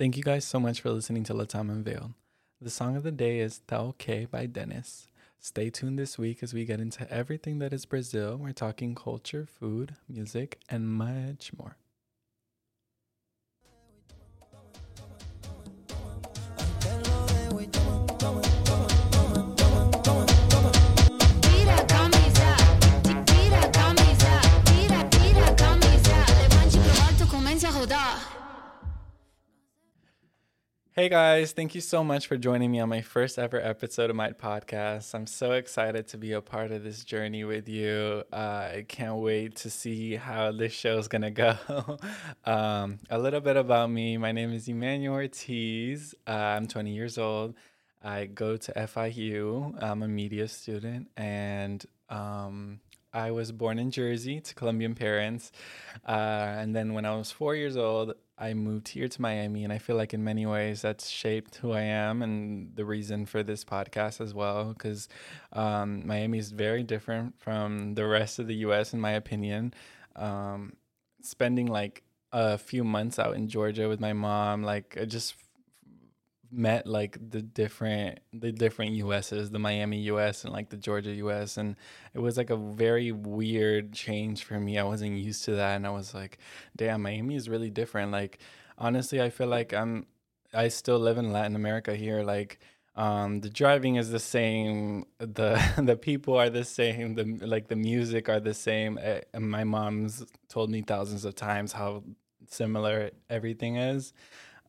Thank you guys so much for listening to Latam Unveiled. The song of the day is Ta OK by Dennis. Stay tuned this week as we get into everything that is Brazil. We're talking culture, food, music, and much more. Hey guys, thank you so much for joining me on my first ever episode of my podcast. I'm so excited to be a part of this journey with you. Uh, I can't wait to see how this show is going to go. um, a little bit about me my name is Emmanuel Ortiz. Uh, I'm 20 years old. I go to FIU, I'm a media student, and um, I was born in Jersey to Colombian parents. Uh, and then when I was four years old, I moved here to Miami. And I feel like in many ways that's shaped who I am and the reason for this podcast as well. Because um, Miami is very different from the rest of the US, in my opinion. Um, spending like a few months out in Georgia with my mom, like I just met like the different the different USs, the Miami US and like the Georgia US and it was like a very weird change for me. I wasn't used to that and I was like, damn, Miami is really different. Like honestly, I feel like I'm I still live in Latin America here like um the driving is the same the the people are the same the like the music are the same eh, and my mom's told me thousands of times how similar everything is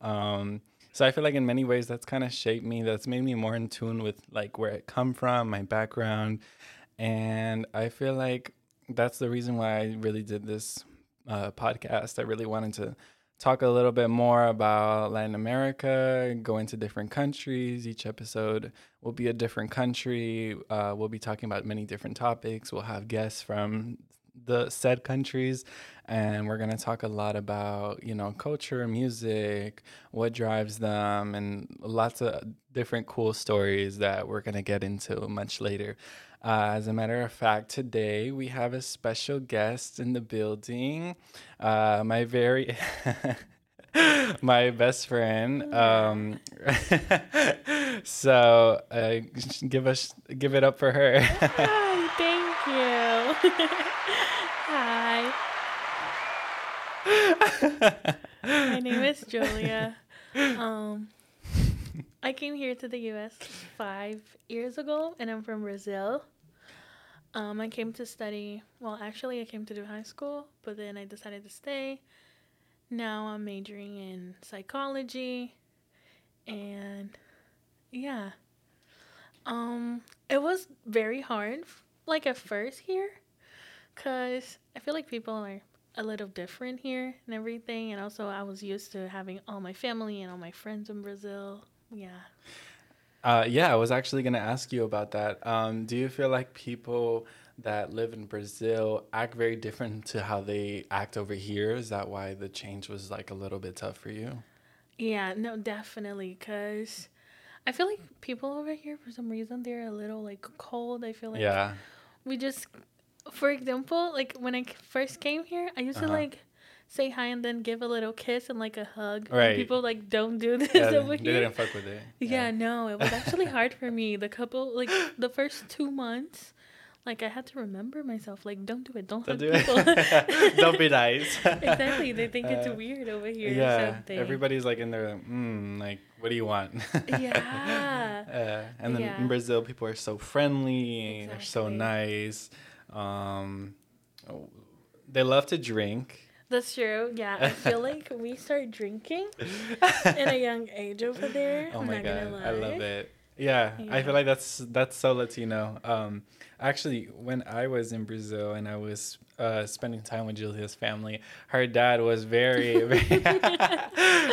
um so I feel like in many ways that's kind of shaped me. That's made me more in tune with like where I come from, my background, and I feel like that's the reason why I really did this uh, podcast. I really wanted to talk a little bit more about Latin America, go into different countries. Each episode will be a different country. Uh, we'll be talking about many different topics. We'll have guests from the said countries and we're going to talk a lot about you know culture music what drives them and lots of different cool stories that we're going to get into much later. Uh, as a matter of fact today we have a special guest in the building uh, my very my best friend um, so uh, give us give it up for her Hi, thank you. Hi. My name is Giulia. Um, I came here to the U.S. five years ago, and I'm from Brazil. Um, I came to study. Well, actually, I came to do high school, but then I decided to stay. Now I'm majoring in psychology, and yeah. Um, it was very hard, like at first here, cause I feel like people are a little different here and everything, and also I was used to having all my family and all my friends in Brazil. Yeah. Uh, yeah, I was actually going to ask you about that. Um, do you feel like people that live in Brazil act very different to how they act over here? Is that why the change was like a little bit tough for you? Yeah, no, definitely, cause I feel like people over here for some reason they're a little like cold. I feel like yeah. we just, for example, like when I first came here, I used to Uh-huh. like say hi and then give a little kiss and like a hug. and Right. people like don't do this yeah over they here. didn't fuck with it. Yeah, no, it was actually hard for me. The couple, like the first two months, like I had to remember myself, like don't do it, don't, Don't hug do people. it. Don't be nice. exactly, they think it's Uh, weird over here. Yeah. Everybody's like in there, mm, like, what do you want? Yeah. Uh, and then Yeah. in Brazil, people are so friendly. They're so nice. Um, oh, they love to drink. That's true. Yeah, I feel like we start drinking in a young age over there. Oh I'm my god. I love it. Yeah, I feel like that's that's so Latino. Um, actually, when I was in Brazil and I was uh, spending time with Giulia's family, her dad was very, very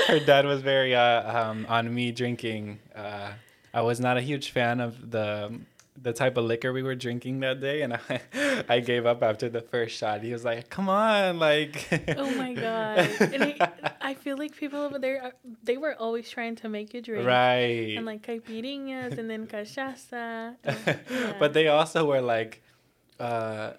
her dad was very uh, um, on me drinking. Uh, I was not a huge fan of the the type of liquor we were drinking that day, and I I gave up after the first shot. He was like, "Come on, like." Oh my god! And I, I feel like people over there, they were always trying to make you drink. right. And like caipirinhas and then cachaça. and- yeah. but they also were like uh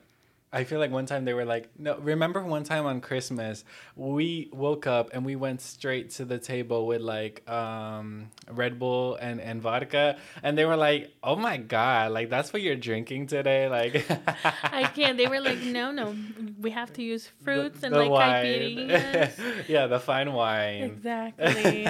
I feel like one time they were like, no, remember one time on Christmas, we woke up and we went straight to the table with like um, Red Bull and, and vodka. And they were like, oh my God, like that's what you're drinking today? Like, I can't. They were like, no, no, we have to use the- fruits and the like wine. yeah, the fine wine. Exactly.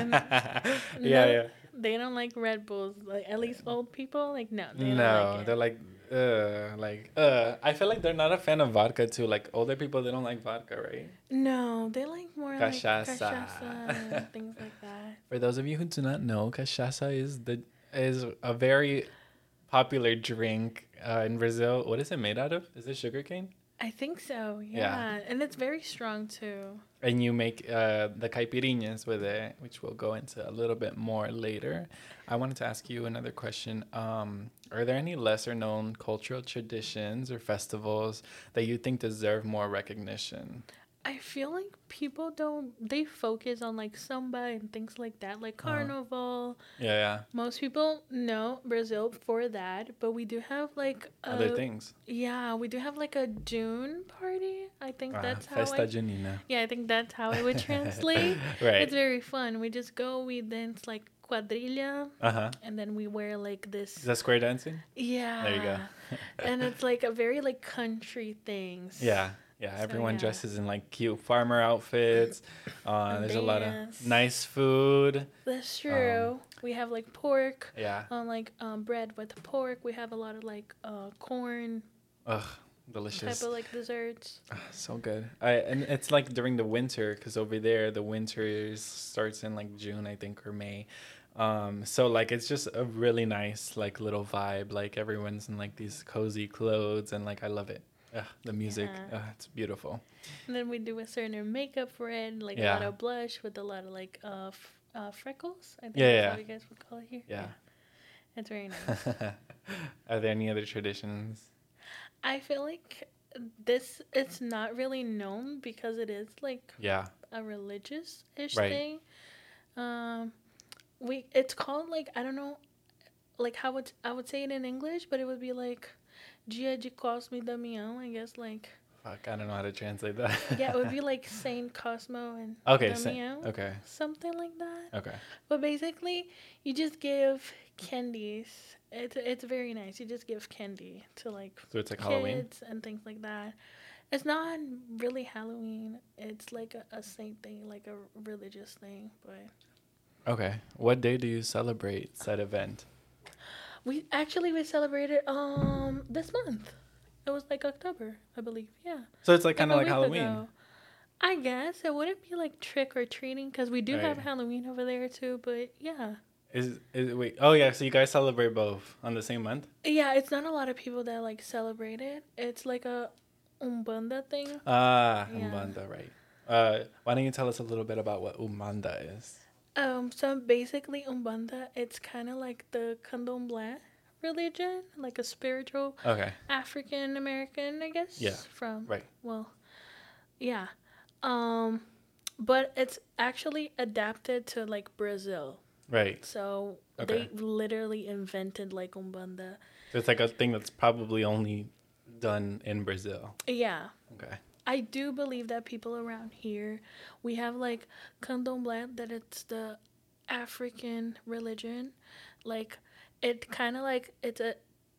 Yeah, no, yeah. They don't like Red Bulls. Like at least old people, like no, they don't No, like they're like, uh, like, uh. I feel like they're not a fan of vodka too. Like older people, they don't like vodka, right? no, they like more like Cachaça. cachaça and things like that. For those of you who do not know, cachaça is the is a very popular drink uh, in Brazil. What is it made out of? Is it sugarcane? I think so. Yeah, Yeah. and it's very strong too. And you make uh, the caipirinhas with it, which we'll go into a little bit more later. I wanted to ask you another question. Um, are there any lesser known cultural traditions or festivals that you think deserve more recognition? I feel like people don't. They focus on like samba and things like that, like Uh-huh. carnival. Yeah, yeah. Most people know Brazil for that, but we do have like Other things. Yeah, we do have like a June party. I think Ah, that's how. Festa I, Junina. yeah, I think that's how it would translate. right. It's very fun. We just go, we dance like quadrilha, Uh huh. and then we wear like this. Is that square dancing? Yeah. There you go. and it's like a very like country things. Yeah, yeah. So, Everyone yeah. dresses in like cute farmer outfits. Uh, there's a lot of nice food. That's true. we have like pork, Yeah. um, like um, bread with pork. We have a lot of like uh, corn Ugh, delicious. type of like desserts. Ah, so good. I and it's like during the winter because over there the winter starts in like June I think or May. Um, so like it's just a really nice like little vibe. Like everyone's in like these cozy clothes and like I love it. Ugh, the music, Yeah. ugh, it's beautiful. And then we do a certain makeup for it, like a lot of blush with a lot of like uh, f- uh freckles. I think Yeah, that's yeah. what you guys would call it here. Yeah. It's very nice. Are there any other traditions? I feel like this it's not really known because it is like Yeah. a religious ish Right. thing. Um we it's called like I don't know like how would I would say it in English, but it would be like Dia de Cosme e Damião, I guess like Fuck, I don't know how to translate that. yeah, it would be like Saint Cosmo and okay. sa- Damião. okay. Something like that. Okay. But basically, you just give candies. It's it's very nice. You just give candy to like So it's like kids Halloween. and things like that. It's not really Halloween. It's like a, a saint thing, like a religious thing. But Okay. What day do you celebrate said event? We actually we celebrated um this month. It was like October, I believe. Yeah. So it's like kind of like Halloween. ago. I guess it wouldn't be like trick or treating because we do have Halloween over there too. But yeah. Is is wait? Oh yeah. So you guys celebrate both on the same month? Yeah, it's not a lot of people that like celebrate it. It's like a umbanda thing. Ah, Yeah. Umbanda, right? Uh, why don't you tell us a little bit about what Umbanda is? Um, so basically umbanda, it's kind of like the candomblé religion, like a spiritual Okay. African American, I guess. Yeah, From right. Well, yeah. Um, but it's actually adapted to like Brazil. Right. So Okay. they literally invented like umbanda. So it's like a thing that's probably only done in Brazil. Yeah. Okay. I do believe that people around here, we have like candomblé, that it's the African religion. Like, it kind of like, it's a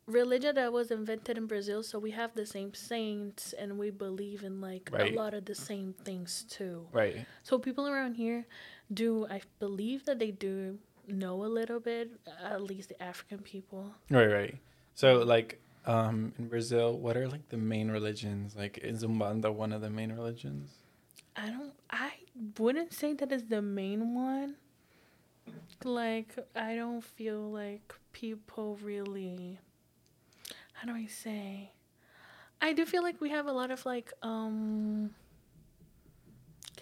religion that was invented in Brazil, so we have the same saints and we believe in like Right. a lot of the same things too. Right. So people around here do, I believe that they do know a little bit, at least the African people. Right. Right. So like um in Brazil, what are like the main religions? Like is Umbanda one of the main religions? I don't. I wouldn't say that is the main one. Like I don't feel like people really. How do I say? I do feel like we have a lot of like um.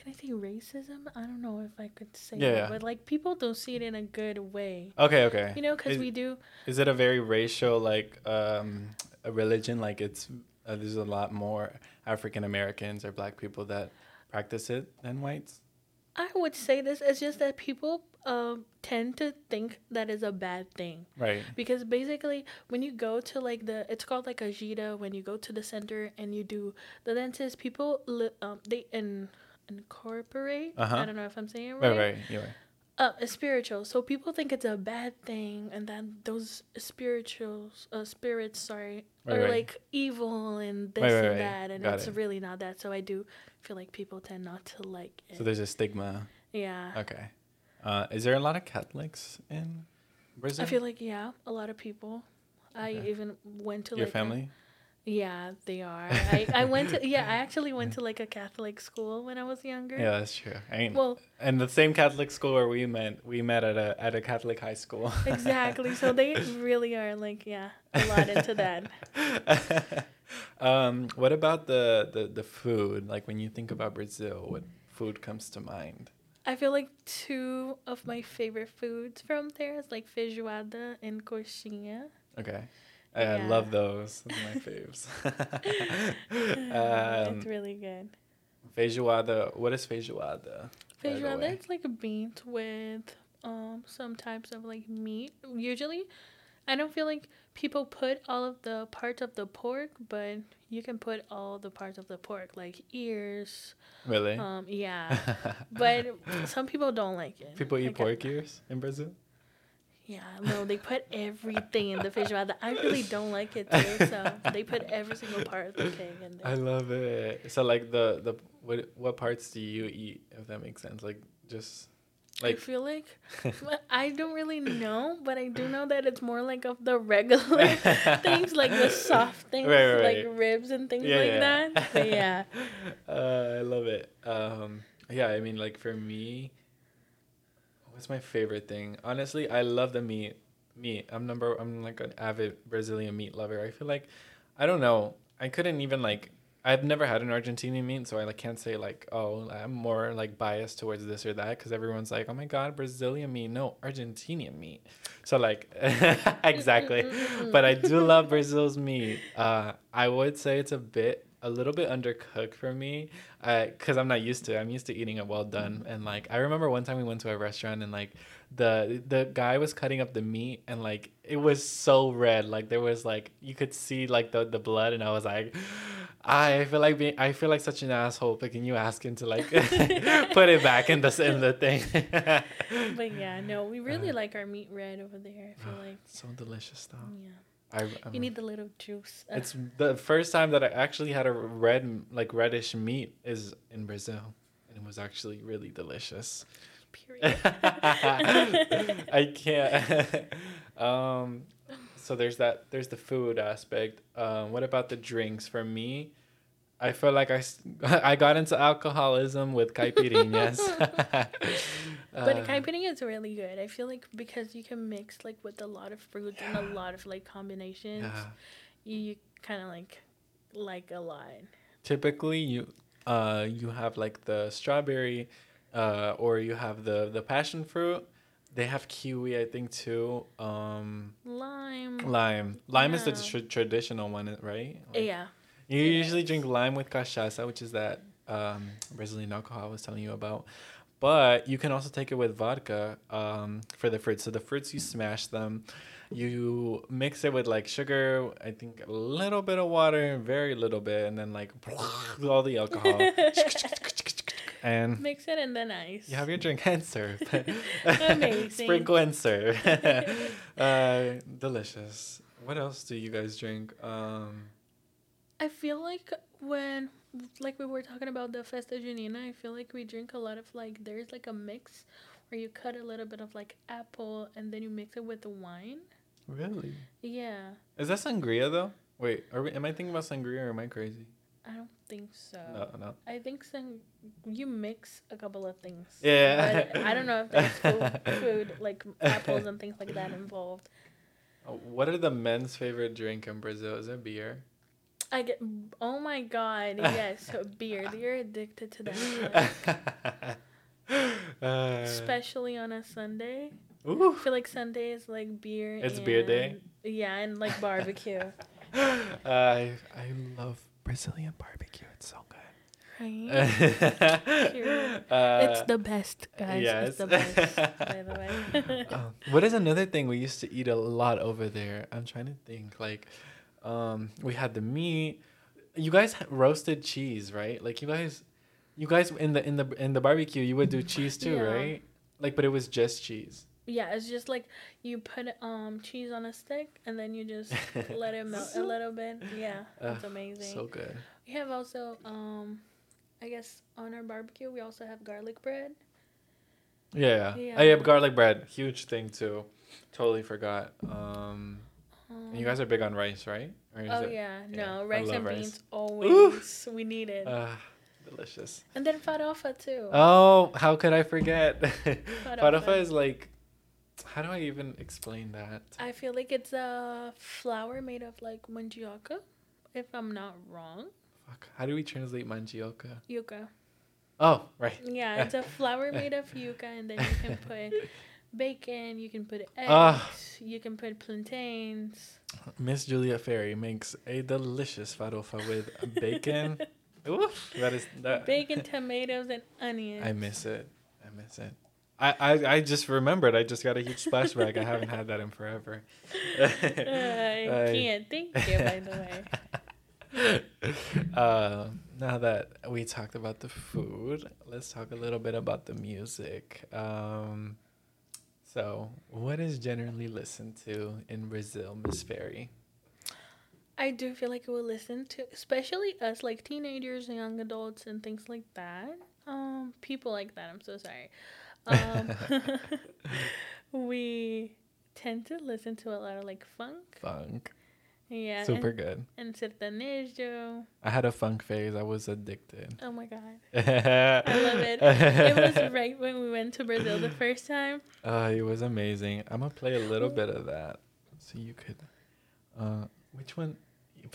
Can I say racism? I don't know if I could say Yeah, that, yeah. but like people don't see it in a good way. Okay. Okay. You know, because we do. Is it a very racial like um a religion? Like it's uh, there's a lot more African Americans or black people that practice it than whites. I would say this. It's just that people um tend to think that is a bad thing Right. because basically when you go to like the it's called like a Jita when you go to the center and you do the dentist people li- um they in incorporate Uh-huh. I don't know if I'm saying it Right. right, Right. You're right. uh a spiritual so people think it's a bad thing and then those spirituals uh spirits sorry Right, are right. like evil and this Right, and that and Got it's it. really not that so I do feel like people tend not to like it So there's a stigma. yeah Okay. Uh, is there a lot of Catholics in Brazil? I feel like yeah, a lot of people. I even went to Your like a- family? Yeah, they are. I, I went to yeah, I actually went to like a Catholic school when I was younger. Yeah, that's true. I Well, and the same Catholic school where we met, we met at a at a Catholic high school. exactly. So they really are like yeah, a lot into that. um, what about the, the the food? Like when you think about Brazil, what food comes to mind? I feel like two of my favorite foods from there is like feijoada and coxinha. Okay. I Yeah. love those. Those are my faves. um, it's really good. feijoada. What is feijoada? Feijoada it's like a beans with um some types of like meat. Usually, I don't feel like people put all of the parts of the pork, but you can put all the parts of the pork like ears. Really? Um, yeah, but some people don't like it. People eat Like, uh, pork ears in Brazil? Yeah, no, they put everything in the fish feijoada. I really don't like it too, so they put every single part of the pig in there. I love it. So like the the what what parts do you eat if that makes sense? Like just like I feel like I don't really know, but I do know that it's more like of the regular things, like the soft things, Right, right, like right. ribs and things Yeah, like yeah. that. But yeah, uh, I love it. Um, yeah, I mean, like for me, what's my favorite thing? Honestly, I love the meat. Meat. I'm number. I'm like an avid Brazilian meat lover. I feel like, I don't know. I couldn't even like. I've never had an Argentinian meat, so I like can't say like, oh, I'm more like biased towards this or that because everyone's like, oh my god, Brazilian meat, no, Argentinian meat. So like, exactly. but I do love Brazil's meat. Uh, I would say it's a bit, a little bit undercooked for me, because I'm not used to. it. I'm used to eating it well done. And like, I remember one time we went to a restaurant and like, the the guy was cutting up the meat and like it was so red. Like there was like you could see like the the blood, and I was like. I feel like being, I feel like such an asshole picking you asking to like put it back in the in the thing. but yeah, no, we really Uh, like our meat red over there. I feel like so delicious though. yeah, I, I'm, you need the little juice. It's the first time that I actually had a red, like reddish meat is in Brazil, and it was actually really delicious. period. I can't. um, so there's that. There's the food aspect. Um, what about the drinks? For me, I feel like I, I got into alcoholism with caipirinhas. But Uh, caipirinha is really good. I feel like because you can mix like with a lot of fruits and a lot of like combinations, yeah. you, you kind of like like a lot. typically you uh you have like the strawberry uh or you have the the passion fruit they have kiwi i think too um Lime. lime lime is the Yeah. tr- traditional one right Like, yeah. You usually drink lime with cachaça which is that um brazilian alcohol i was telling you about. But you can also take it with vodka um for the fruits. So the fruits you smash them. You mix it with like sugar i think a little bit of water very little bit and then like all the alcohol. And Mix it and then ice. you have your drink and serve. Amazing. sprinkle and serve. Uh delicious. What else do you guys drink? Um I feel like when, like we were talking about the Festa Junina, I feel like we drink a lot of like, there's like a mix where you cut a little bit of like apple and then you mix it with the wine. really Yeah. is that sangria though wait are we, am i thinking about sangria or am i crazy I don't think so. no no I think some you mix a couple of things. Yeah. But I don't know if there's food, food like apples and things like that involved. Uh, What are the men's favorite drink in Brazil? Is it beer? I get. Oh my god! Yes, beer. You're addicted to that. Uh, Especially on a Sunday. ooh. I feel like Sunday is like beer. It's beer day? Yeah, and like barbecue. I I love Brazilian barbecue. It's so good. Right? Uh, it's the best, guys. yes. It's the best, by the way. um, what is another thing we used to eat a lot over there? I'm trying to think. Like, um, we had the meat. You guys roasted cheese, right? Like you guys, you guys in the in the in the barbecue, you would do cheese too, Yeah. right? Like, but it was just cheese. yeah, it's just like you put um cheese on a stick and then you just let it melt a little bit. Yeah, it's Ugh, amazing. So good. we have also um, I guess on our barbecue we also have garlic bread. Yeah. Yeah. Oh yeah, garlic bread, huge thing too. Totally forgot. Um, Um, and you guys are big on rice, right? Oh it- yeah, no rice and rice. beans always. We need it. Ah, delicious. and then farofa too. Oh, how could I forget? Farofa. Farofa is like, how do I even explain that? I feel like it's a flour made of like mandioca, if I'm not wrong. Fuck. How do we translate mandioca? Yuca. Oh, right. Yeah, it's a flour made of yuca, and then you can put bacon, you can put eggs, Ah. you can put plantains. Miss Giulia Ferri makes a delicious farofa with bacon. Oof, that is that. Bacon, tomatoes, and onions. I miss it. I miss it. I, I, I just remembered. I just got a huge splash bag. I haven't had that in forever. I I- can't thank you, by the way. uh, now that we talked about the food, let's talk a little bit about the music. Um, so, what is generally listened to in Brazil, Miss Ferri? I do feel like I will listen to, especially us, like teenagers and young adults and things like that. Um, people like that. I'm so sorry. Um, we tend to listen to a lot of like funk. Funk, Yeah. super and, good. and sertanejo. I had a funk phase. I was addicted. Oh my god. I love it. It was right when we went to Brazil the first time. Uh, it was amazing. I'm gonna play a little bit of that, so you could. Uh, which one?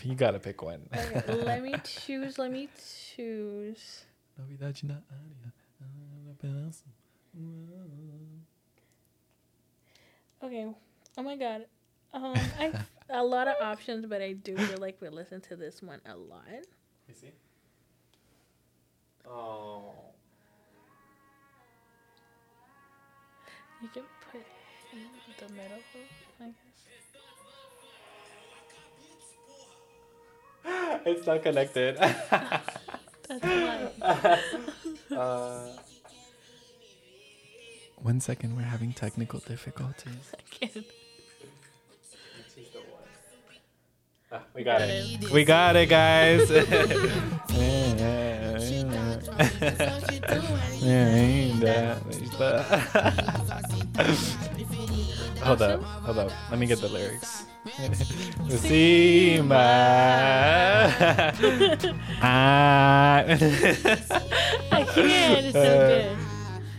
You gotta pick one. Okay, let me choose. Let me choose. Novidade na área. Okay. Oh my god. Um, I a lot of options, but I do feel like we listen to this one a lot. You see? Oh. You can put in the middle, I guess. It's not connected. That's why. uh, one second, we're having technical difficulties. I can't. We got Got it. We got it, guys. hold up, hold up. Let me get the lyrics. Cima. Ah. I can't. It's so good.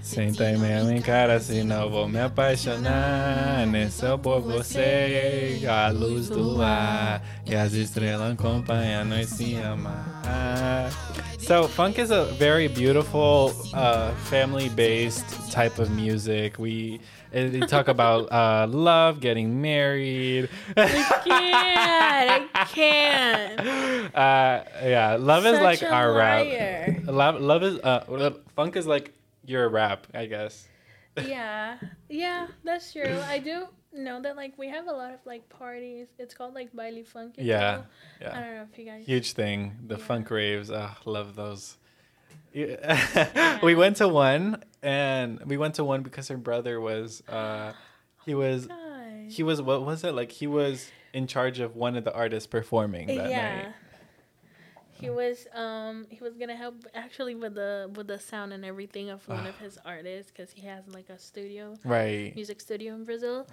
Senta e me encara, senão vou me apaixonar. Nesse eu por você, a luz do ar. E as estrelas acompanham nós se amar. So, funk is a very beautiful, uh, family based type of music. We they talk about uh, love, getting married. I can't. I can't. Uh, yeah, love is like a our liar. rap. Love, love is uh, funk is like your rap, I guess. Yeah. Yeah, that's true. I do know that like we have a lot of like parties. It's called like baile funk. Yeah, yeah. I don't know if you guys. huge thing. The Yeah. funk raves, oh, love those. Yeah. we went to one, and we went to one because her brother was, uh, he was, God. he was what was it like? He was in charge of one of the artists performing that yeah. night. He was um he was gonna help actually with the with the sound and everything of one of his artists because he has like a studio Right, music studio in Brazil.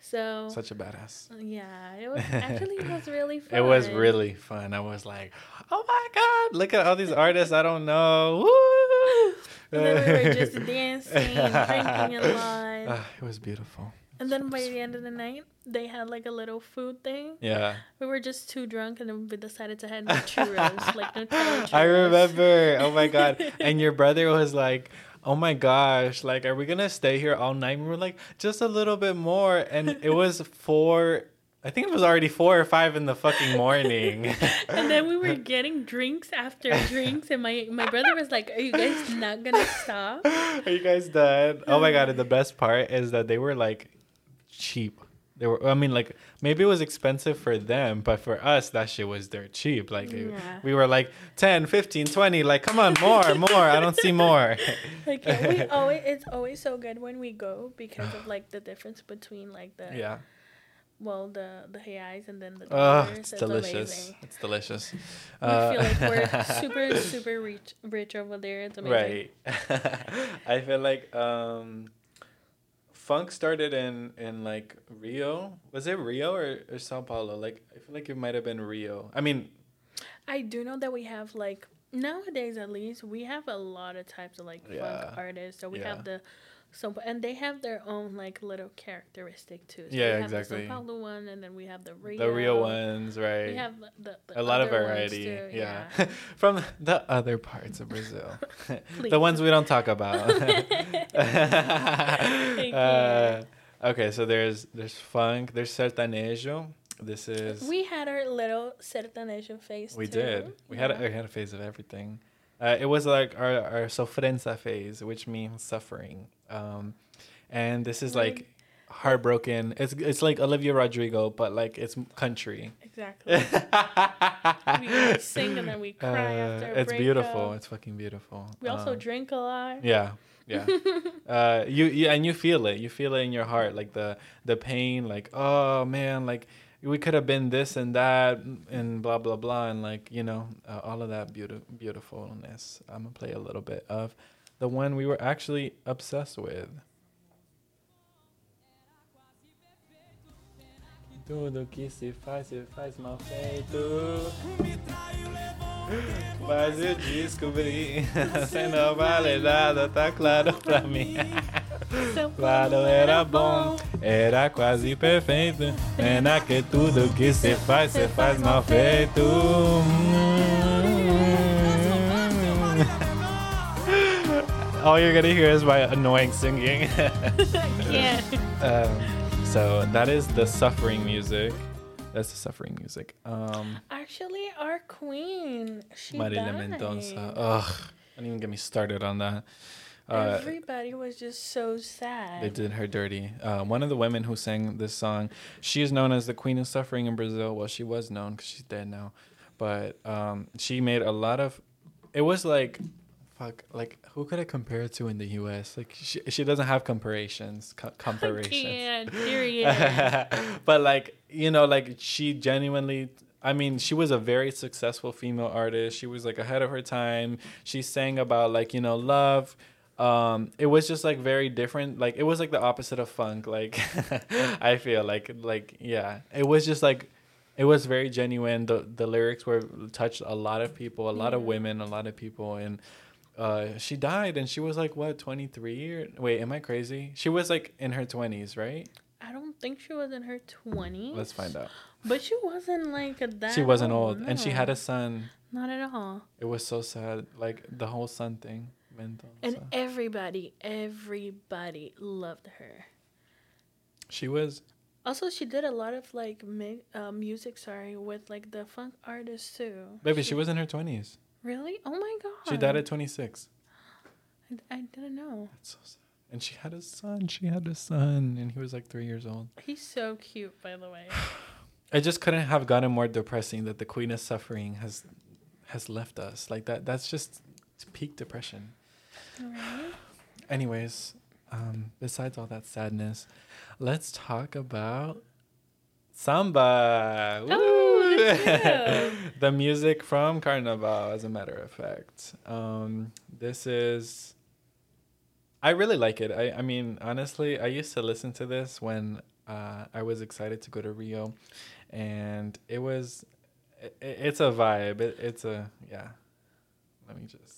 So such a badass. yeah, it was actually it was really fun. It was really fun. I was like, oh my god, look at all these artists I don't know. Woo! And then we were just dancing, drinking a lot. Ah, it was beautiful. And then by the end of the night, they had like a little food thing. Yeah. We were just too drunk, and then we decided to have no churros, like Nutella churros. I remember. Oh my god. And your brother was like, "Oh my gosh, like are we going to stay here all night?" And we were like, "Just a little bit more." And it was 4 I think it was already four or five in the fucking morning. and then we were getting drinks after drinks, and my my brother was like, "Are you guys not gonna stop?" Are you guys done? Oh my god! And the best part is that they were like cheap. They were. I mean, like maybe it was expensive for them, but for us, that shit was dirt cheap. Like it- we were like 10, 15, 20. Like come on, more, more. I don't see more. Like yeah, we always, it's always so good when we go because of like the difference between like the yeah. well the the reais and then the Oh, dollars. it's delicious. amazing. It's delicious. We Uh, feel like we're super super rich rich over there. It's amazing. Right. I feel like um funk started in in like Rio. Was it Rio or, or Sao Paulo? Like I feel like it might have been Rio. I mean, I do know that we have like nowadays at least we have a lot of types of like Yeah. funk artists. So we Yeah. have the so and they have their own like little characteristic too. So Yeah, we have exactly. The Sao Paulo one, and then we have the Rio. the Rio ones, right? We have the, the, the a lot of variety. too, Yeah. From the other parts of Brazil. the ones we don't talk about. uh, okay, so there's there's funk, there's sertanejo. This is We had our little sertanejo phase. We too. did. We had a, we had a phase of everything. Uh, it was like our our sofrência phase, which means suffering. Um, and this is like heartbroken. It's it's like Olivia Rodrigo, but like it's country. exactly. we sing and then we cry Uh, after. it's beautiful. It's fucking beautiful. We also Um, drink a lot. yeah, yeah. uh, you, you and you feel it. You feel it in your heart, like the the pain. Like oh man, like we could have been this and that and blah blah blah and like you know uh, all of that beautiful beautifulness. I'm gonna play a little bit of the one we were actually obsessed with. Tudo que se faz, se faz mal feito. Mas eu descobri, sem não vale nada, tá claro pra mim. Claro, era bom, era quase perfeito. Pena que tudo que se faz, se faz mal feito. All you're gonna hear is my annoying singing. Yeah. um, so that is the suffering music. That's the suffering music. Um, Actually, our queen, she Marília died. Mendonça. Ugh, don't even get me started on that. Uh, Everybody was just so sad. They did her dirty. Uh, one of the women who sang this song, she is known as the Queen of Suffering in Brazil. Well, she was known because she's dead now, but um, she made a lot of. It was like, fuck, like who could I compare it to in the U.S.? Like she, she doesn't have comparisons. Co- comparations. Can't, period. but like you know, like she genuinely. I mean, she was a very successful female artist. She was like ahead of her time. She sang about like you know love. Um, it was just like very different. Like it was like the opposite of funk. Like I feel like like yeah, it was just like it was very genuine. The the lyrics were touched a lot of people, a lot of women, a lot of people, and uh, she died and she was like what twenty three or wait, am I crazy? She was like in her twenties, right? I don't think she was in her 20s. Let's find out. But she wasn't like that. She wasn't old, and she had a son. Not at all. It was so sad, like the whole son thing. Mental. And everybody, everybody loved her. she was Also, she did a lot of like mi- uh, music, sorry, with like the funk artists too. baby. She was in her twenties. Really? Oh my god. She died at twenty six. I, I didn't know. That's so sad. And she had a son. She had a son, and he was like three years old. He's so cute, by the way. I just couldn't have gotten more depressing that the Queen of Suffering has has left us. Like that. That's just peak depression. Alright. Anyways, um, besides all that sadness, let's talk about samba. Oh, Woo! let's the music from Carnival, as a matter of fact. Um, this is. I really like it. I, I mean, honestly, I used to listen to this when uh, I was excited to go to Rio, and it was, it, it's a vibe. It, it's a yeah. Let me just.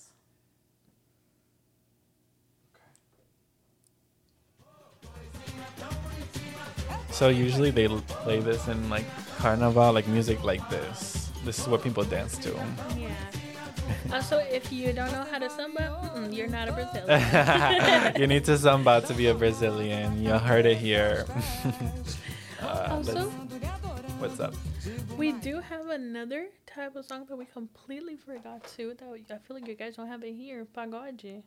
So usually they play this in like carnival, like music like this. This is what people dance to. Yeah. Also, if you don't know how to samba, you're not a Brazilian. you need to samba to be a Brazilian. You heard it here. uh, also, What's up? We do have another type of song that we completely forgot to. That we, I feel like you guys don't have it here. Pagode.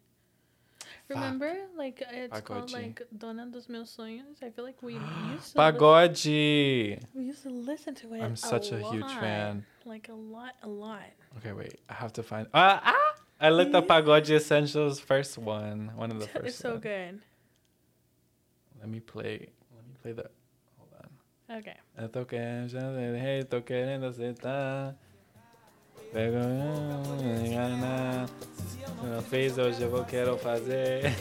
Remember, like it's called like Dona dos Meus Sonhos. I feel like we used to Pagode. we used to listen to it. I'm such a huge lot. fan. Like a lot, a lot. Okay, wait. I have to find. Ah, ah! I looked up Pagode Essentials first one. One of the first. it's so ones. good. Let me play. Let me play the. Hold on. Okay. Pega, não fez hoje, eu vou quero fazer.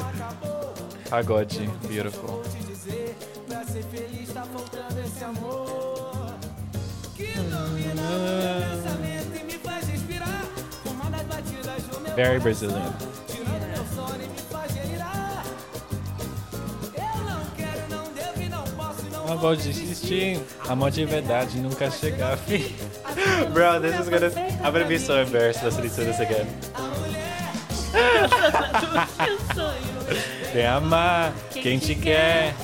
Pagode, beautiful. Que Very Brazilian. Não vou desistir Amor de verdade nunca chega filho. Bro, this is gonna. I'm gonna be so embarrassed listening to this again. Vem amar quem te quer.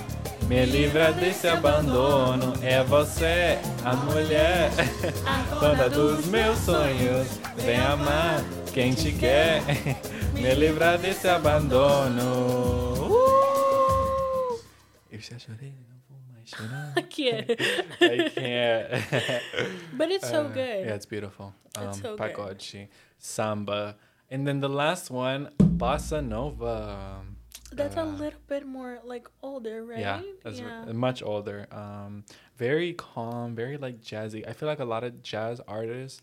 Me livra desse abandono. É você, a mulher, dona dos meus sonhos. Vem amar quem te quer. Me livra desse abandono. Uh! Eu já chorei, mais. I can't. I can't. But it's so Uh, good. Yeah, it's beautiful. Um, It's so good. pagode, samba, and then the last one, bossa nova. That's a uh, little bit more like older, right? Yeah, that's r- much older. Um, very calm, very like jazzy. I feel like a lot of jazz artists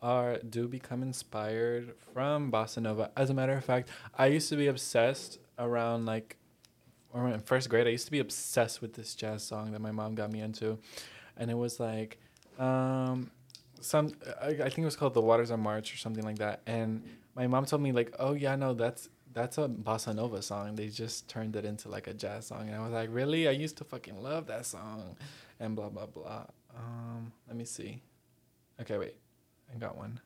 are do become inspired from bossa nova. As a matter of fact, I used to be obsessed around like or in first grade. I used to be obsessed with this jazz song that my mom got me into, and it was like um, some I, I think it was called "The Waters of March" or something like that. And my mom told me like, "Oh yeah, no, that's." That's a bossa nova song. They just turned it into like a jazz song, and I was like, "Really? I used to fucking love that song," and blah blah blah. Um, let me see. Okay, wait, I got one.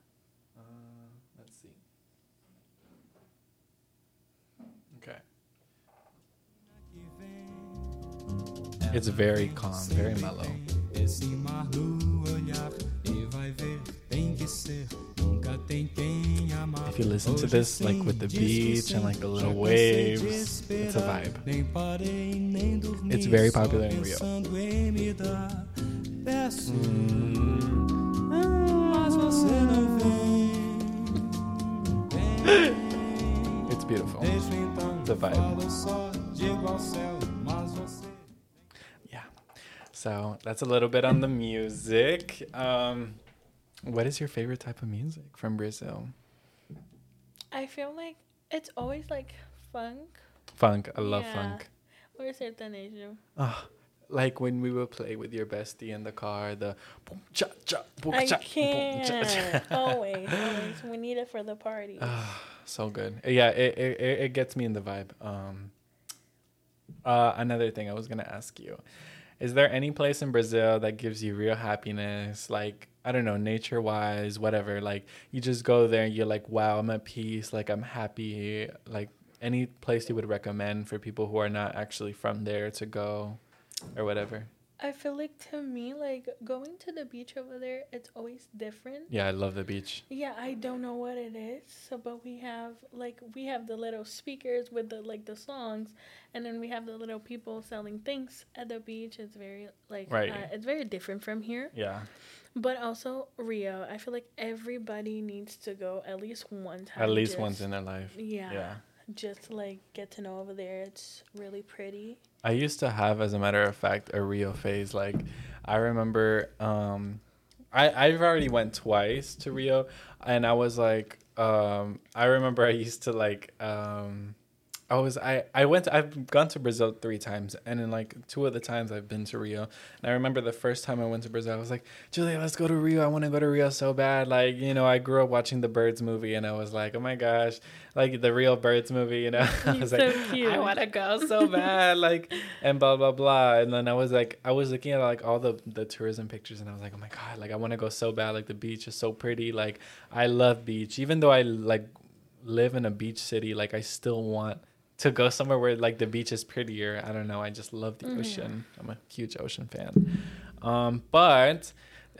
It's very calm, very mellow. Esse mar no olhar vai ver, tem que ser, nunca tem quem amar. If you listen to this like with the beach and like the little waves, it's a vibe. Nem parei, nem dormi, It's very popular in Rio. pensando em me dar. Peço, Mm, mas você não vem. it's beautiful. The vibe. So that's a little bit on the music. Um, what is your favorite type of music from Brazil? I feel like it's always like funk Funk. I love Yeah. funk. or sertanejo. Ah, like when we would play with your bestie in the car, the boom cha cha boom cha boom cha can't. cha. always, always. We need it for the party. Ah, so good. Yeah, it, it it it gets me in the vibe. Um. Uh, another thing I was gonna ask you, is there any place in Brazil that gives you real happiness? Like I don't know, nature wise, whatever. Like you just go there and you're like, wow, I'm at peace. Like I'm happy. Like any place you would recommend for people who are not actually from there to go, or whatever. I feel like to me, like going to the beach over there, it's always different. Yeah, I love the beach. Yeah, I don't know what it is. So, but we have like we have the little speakers with the like the songs, and then we have the little people selling things at the beach. It's very like Right. uh, it's very different from here. Yeah, But also Rio, I feel like everybody needs to go at least one time. at least just- once in their life. Yeah. yeah. Just like get to know over there. It's really pretty. I used to have, as a matter of fact, a Rio phase. Like, I remember, um, I I've already went twice to Rio, and I was like, um, I remember I used to like, um, I was I I went. To, I've gone to Brazil three times, and in like two of the times I've been to Rio, and I remember the first time I went to Brazil, I was like, Giulia, let's go to Rio. I want to go to Rio so bad. Like, you know, I grew up watching the Birds movie, and I was like, oh my gosh, like the real Birds movie. You know, I was so like, cute. I want to go so bad. Like, and blah blah blah. And then I was like, I was looking at like all the the tourism pictures, and I was like, oh my god, like I want to go so bad. Like the beach is so pretty. Like I love beach, even though I like live in a beach city. Like I still want to go somewhere where like the beach is prettier. I don't know. I just love the Mhm. ocean. I'm a huge ocean fan. Um, but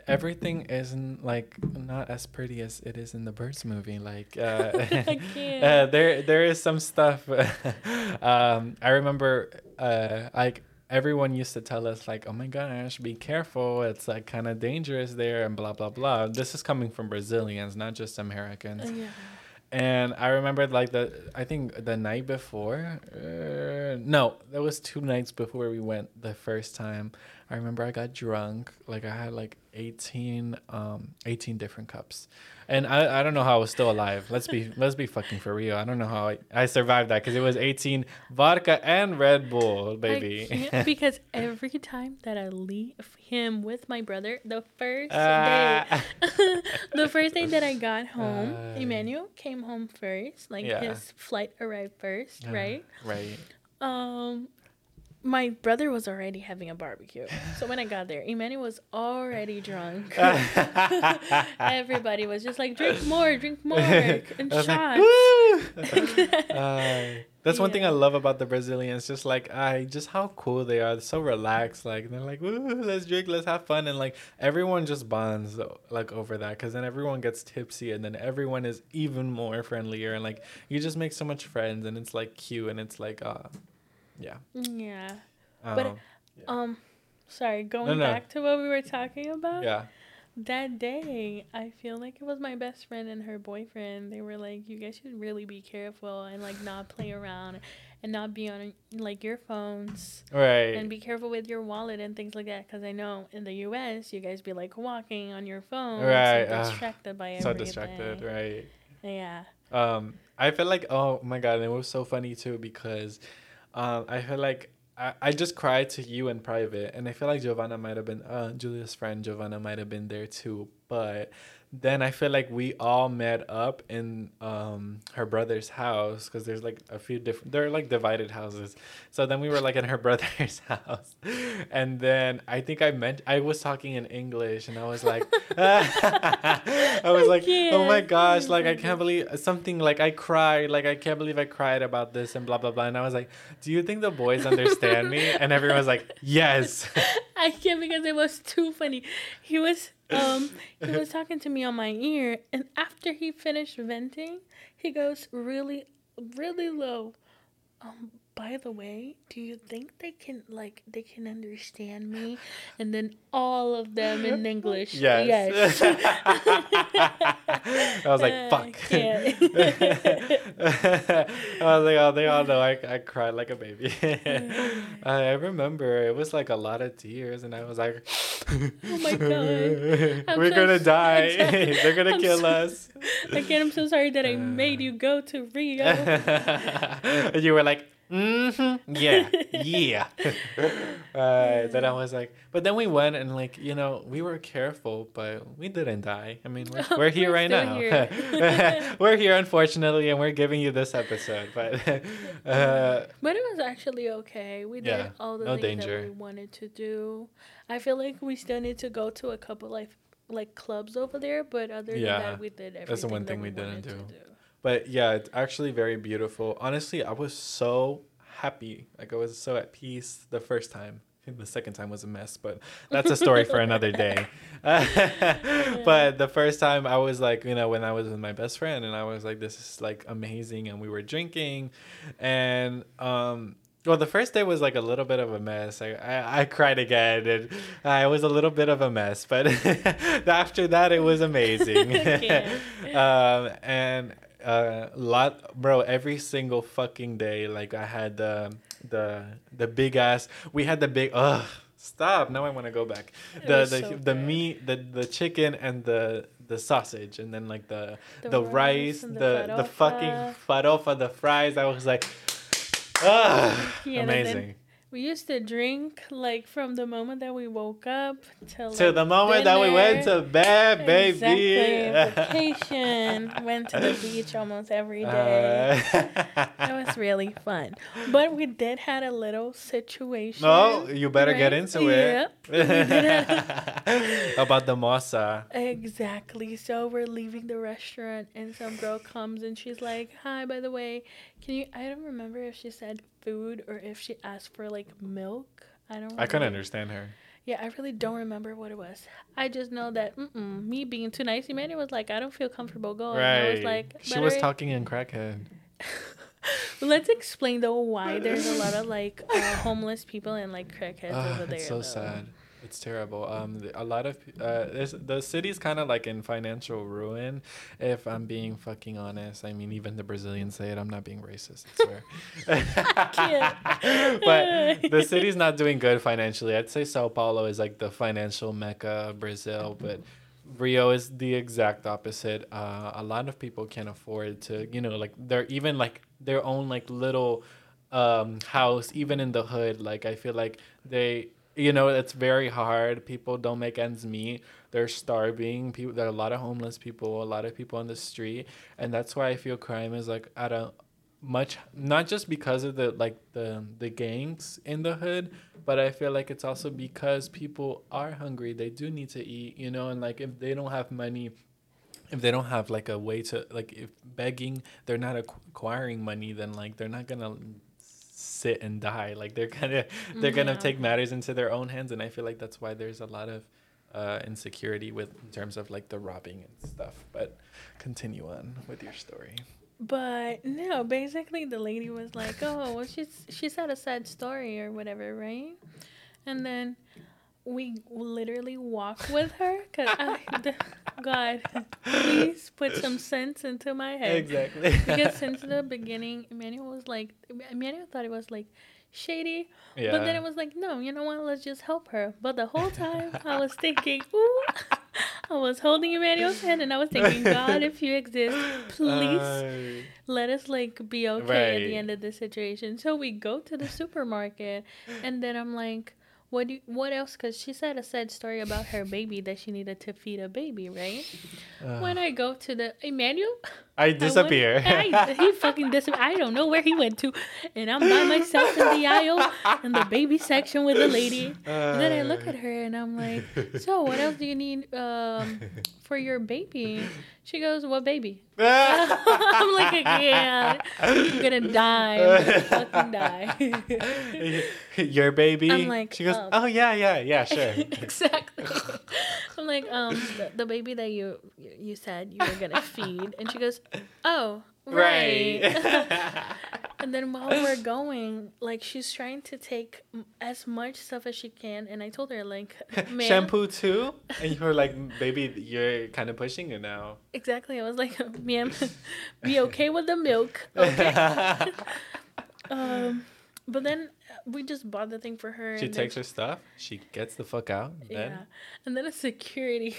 everything isn't like not as pretty as it is in the Birds movie. Like, uh, uh, there there is some stuff. um, I remember, uh, like everyone used to tell us like, "Oh my gosh, be careful! It's like kind of dangerous there," and blah blah blah. This is coming from Brazilians, not just Americans. Uh, yeah. And I remember like the I think the night before, uh, no, that was two nights before we went the first time. I remember I got drunk, like I had like 18, um, 18 different cups, and I, I don't know how I was still alive. Let's be let's be fucking for real. I don't know how I, I survived that because it was eighteen vodka and Red Bull, baby. because every time that I leave him with my brother, the first Ah. day, the first day that I got home, Uh, Emmanuel came home first. Like Yeah. his flight arrived first, right? right. Um, my brother was already having a barbecue, so when I got there, Emmanuel was already drunk. Everybody was just like, "Drink more, drink more, and was like, shots." Uh, that's one thing I love about the Brazilians. Just like I, just how cool they are. They're so relaxed. Like they're like, "Woo, let's drink, let's have fun," and like everyone just bonds like over that. Because then everyone gets tipsy, and then everyone is even more friendlier, and like you just make so much friends, and it's like cute, and it's like, uh, yeah. yeah. Um, But, Um, sorry, going no. back to what we were talking about. yeah, That day, I feel like it was my best friend and her boyfriend. They were like, "You guys should really be careful and like not play around, and not be on like your phones, right. and be careful with your wallet and things like that." Because I know in the U.S., you guys be like walking on your phone, Right, so distracted by so distracted, right? Yeah. Um, I feel like oh my god, and it was so funny too because, um, I feel like I, I just cried to you in private, and I feel like Giovanna might have been uh Giulia's friend Giovanna might have been there too, but then I feel like we all met up in um her brother's house because there's like a few different they're like divided houses, so then we were like in her brother's house, and then I think I meant I was talking in English, and I was like, I was like, oh my gosh, like I can't believe something like I cried, like I can't believe I cried about this and blah blah blah. And I was like, do you think the boys understand me? And everyone was like, yes. I can't because it was too funny. He was um he was talking to me on my ear and after he finished venting, he goes really really low. Um by the way, do you think they can like they can understand me? And then all of them in English. Yes. Yes. I was like, fuck. yeah. I was like, oh, they all know I, I cried like a baby. I remember it was like a lot of tears, and I was like, Oh my God. I'm we're so gonna s- die. So- They're gonna I'm kill so- us. Again, I'm so sorry that I made you go to Rio. you were like, mm-hmm, yeah, yeah. uh, then I was like, but then we went and like, you know, we were careful, but we didn't die. I mean, we're, we're here We're right now. here. we're here, unfortunately, and we're giving you this episode. But uh, But it was actually okay. We did Yeah, all the no things danger. that we wanted to do. I feel like we still need to go to a couple like like clubs over there, but other Yeah, than that, we did everything. that's the one thing we didn't wanted to do. But yeah, it's actually very beautiful. Honestly, I was so happy. Like I was so at peace the first time. The second time was a mess, but that's a story for another day. but the first time I was like, you know, when I was with my best friend and I was like, this is like amazing and we were drinking and um well, the first day was like a little bit of a mess. I, I, I cried again, and it was a little bit of a mess. But after that, it was amazing. Um, and uh, lot, bro. Every single fucking day, like I had the the the big ass. We had the big. Ugh, stop! Now I want to go back. It The the so the meat, the the chicken, and the the sausage, and then like the The the, rice rice, the the the fucking farofa. the fries. I was like, ah, Yeah, amazing. We used to drink like from the moment that we woke up till To like, the moment that we went to bed, baby. Exactly. Vacation. Went to the beach almost every day. Uh, That was really fun. But we did had a little situation. no, you better get into it. Yep. About the moça. Exactly. So we're leaving the restaurant, and some girl comes and she's like, "Hi, by the way, can you?" I don't remember if she said food or if she asked for like milk. I don't. I couldn't understand her. Yeah, I really don't remember what it was. I just know that me being too nice, Emmanuel was like, I don't feel comfortable going. I was like, she was talking in crackhead. Let's explain though why there's a lot of like uh, homeless people and like crackheads over there. it's so though. sad. It's terrible. Um, the- a lot of uh, the city's kind of like in financial ruin. If I'm being fucking honest, I mean, even the Brazilians say it. I'm not being racist. I swear. but the city's not doing good financially. I'd say Sao Paulo is like the financial mecca of Brazil, but Rio is the exact opposite. Uh, a lot of people can't afford to, you know, like they're even like their own like little um, house, even in the hood. Like I feel like they, you know, it's very hard. People don't make ends meet. They're starving. People, there are a lot of homeless people, a lot of people on the street, and that's why I feel crime is like at a much not just because of the like the the gangs in the hood but i feel like it's also because people are hungry they do need to eat you know and like if they don't have money if they don't have like a way to like if begging they're not acquiring money then like they're not gonna sit and die like they're gonna they're gonna Yeah. take matters into their own hands and i feel like that's why there's a lot of uh, insecurity with in terms of like the robbing and stuff but continue on with your story But no, basically the lady was like, "Oh, well, she's she's had a sad story or whatever, right?" And then we literally walk with her because God, please put some sense into my head. exactly Because since the beginning, Emmanuel was like, Emmanuel thought it was like shady, yeah but then it was like, no, you know what? Let's just help her. But the whole time I was thinking, ooh, I was holding Emmanuel's hand and I was thinking, God, if you exist, please Uh, let us like be okay at the end of the situation. So we go to the supermarket, and then I'm like, "What do? You, what else?" Because she said a sad story about her baby that she needed to feed a baby, right? when I go to the Emmanuel, I I went- disappear. I, he fucking disappeared. I don't know where he went to, and I'm by myself in the aisle in the baby section with the lady. And then I look at her and I'm like, "So what else do you need um, for your baby?" She goes, "What baby?" I'm like, "Yeah, I'm gonna die. I'm gonna fucking die." Your baby. I'm like, she goes, um, oh yeah, yeah, yeah, sure. exactly. I'm like, um, the, the baby that you you said you were gonna feed, and she goes, "Oh, right." and then while we're going, like she's trying to take as much stuff as she can, and I told her like. Shampoo too? And you were like, baby, you're kind of pushing it now. Exactly. I was like, "Ma'am, be okay with the milk." Okay. Um, but then uh, we just bought the thing for her. she takes her stuff. She gets the fuck out. Then Yeah. And then a security